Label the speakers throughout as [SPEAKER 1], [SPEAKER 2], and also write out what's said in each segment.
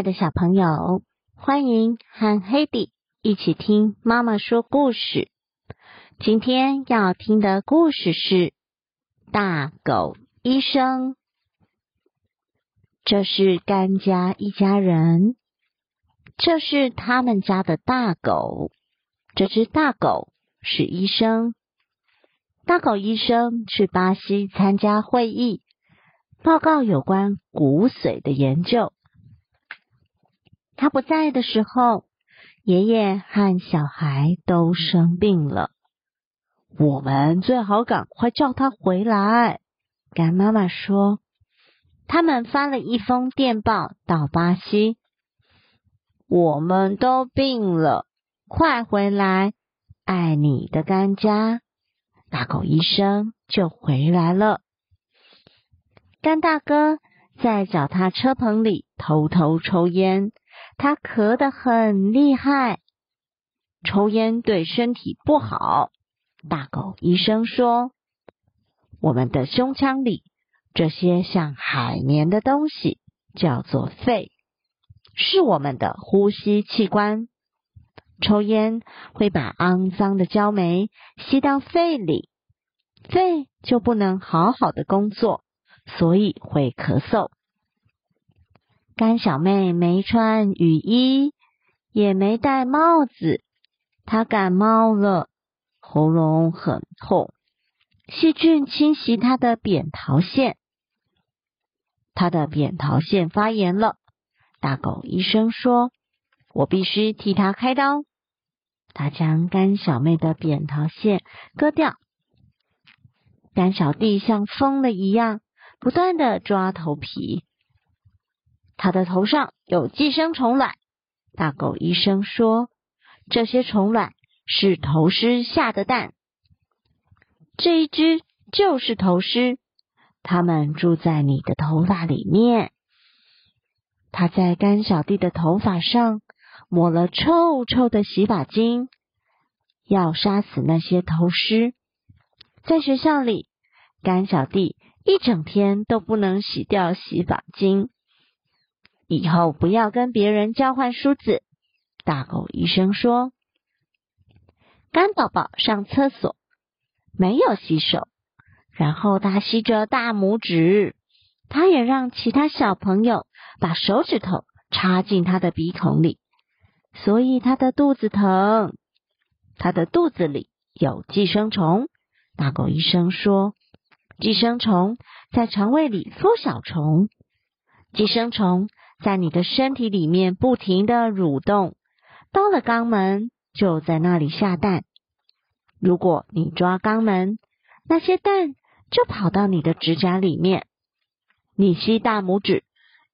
[SPEAKER 1] 爱的小朋友，欢迎和黑迪一起听妈妈说故事。今天要听的故事是《大狗医生》。这是甘家一家人，这是他们家的大狗。这只大狗是医生。大狗医生去巴西参加会议，报告有关骨髓的研究。他不在的时候，爷爷和小孩都生病了。
[SPEAKER 2] 我们最好赶快叫他回来。
[SPEAKER 1] 干妈妈说：“他们发了一封电报到巴西，我们都病了，快回来！爱你的干家。”大狗医生就回来了。干大哥在脚踏车棚里偷偷抽烟。他咳得很厉害，抽烟对身体不好。大狗医生说：“我们的胸腔里这些像海绵的东西叫做肺，是我们的呼吸器官。抽烟会把肮脏的焦煤吸到肺里，肺就不能好好的工作，所以会咳嗽。”甘小妹没穿雨衣，也没戴帽子。她感冒了，喉咙很痛，细菌侵袭她的扁桃腺，她的扁桃腺发炎了。大狗医生说：“我必须替她开刀。”他将甘小妹的扁桃腺割掉。甘小弟像疯了一样，不断的抓头皮。他的头上有寄生虫卵，大狗医生说，这些虫卵是头虱下的蛋。这一只就是头虱，它们住在你的头发里面。他在甘小弟的头发上抹了臭臭的洗发精，要杀死那些头虱。在学校里，甘小弟一整天都不能洗掉洗发精。以后不要跟别人交换梳子。大狗医生说：“干宝宝上厕所没有洗手，然后他吸着大拇指，他也让其他小朋友把手指头插进他的鼻孔里，所以他的肚子疼。他的肚子里有寄生虫。”大狗医生说：“寄生虫在肠胃里孵小虫，寄生虫。”在你的身体里面不停的蠕动，到了肛门就在那里下蛋。如果你抓肛门，那些蛋就跑到你的指甲里面。你吸大拇指，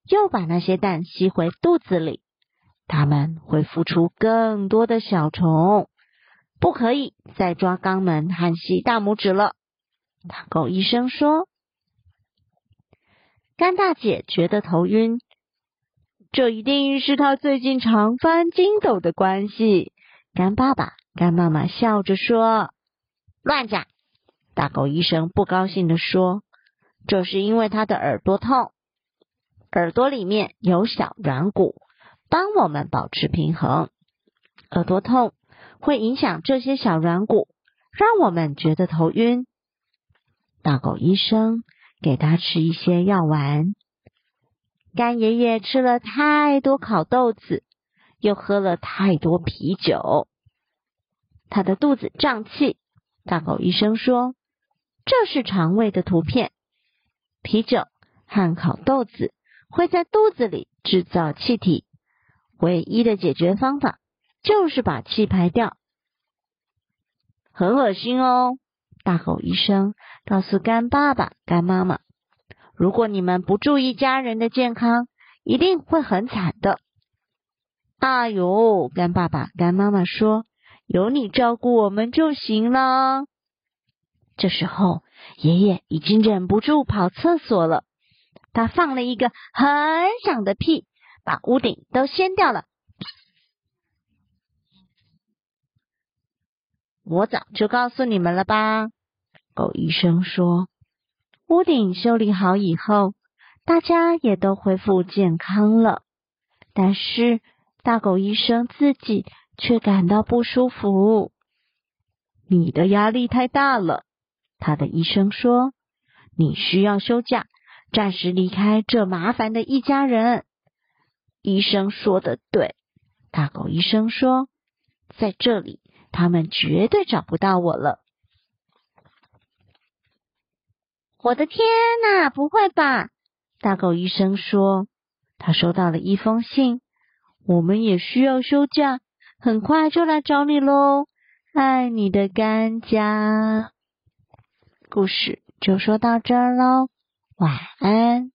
[SPEAKER 1] 又把那些蛋吸回肚子里，它们会孵出更多的小虫。不可以再抓肛门和吸大拇指了。狗医生说：“甘大姐觉得头晕。”这一定是他最近常翻筋斗的关系。干爸爸、干妈妈笑着说：“乱讲！”大狗医生不高兴的说：“这是因为他的耳朵痛，耳朵里面有小软骨，帮我们保持平衡。耳朵痛会影响这些小软骨，让我们觉得头晕。大狗医生给他吃一些药丸。”干爷爷吃了太多烤豆子，又喝了太多啤酒，他的肚子胀气。大狗医生说：“这是肠胃的图片。啤酒和烤豆子会在肚子里制造气体，唯一的解决方法就是把气排掉。很恶心哦。”大狗医生告诉干爸爸、干妈妈。如果你们不注意家人的健康，一定会很惨的。哎呦，干爸爸、干妈妈说：“有你照顾我们就行了。”这时候，爷爷已经忍不住跑厕所了。他放了一个很响的屁，把屋顶都掀掉了。我早就告诉你们了吧？狗医生说。屋顶修理好以后，大家也都恢复健康了。但是大狗医生自己却感到不舒服。
[SPEAKER 2] 你的压力太大了，他的医生说，你需要休假，暂时离开这麻烦的一家人。
[SPEAKER 1] 医生说的对，大狗医生说，在这里他们绝对找不到我了。我的天哪，不会吧？大狗医生说。他收到了一封信，
[SPEAKER 2] 我们也需要休假，很快就来找你喽。爱你的甘家，
[SPEAKER 1] 故事就说到这儿喽，晚安。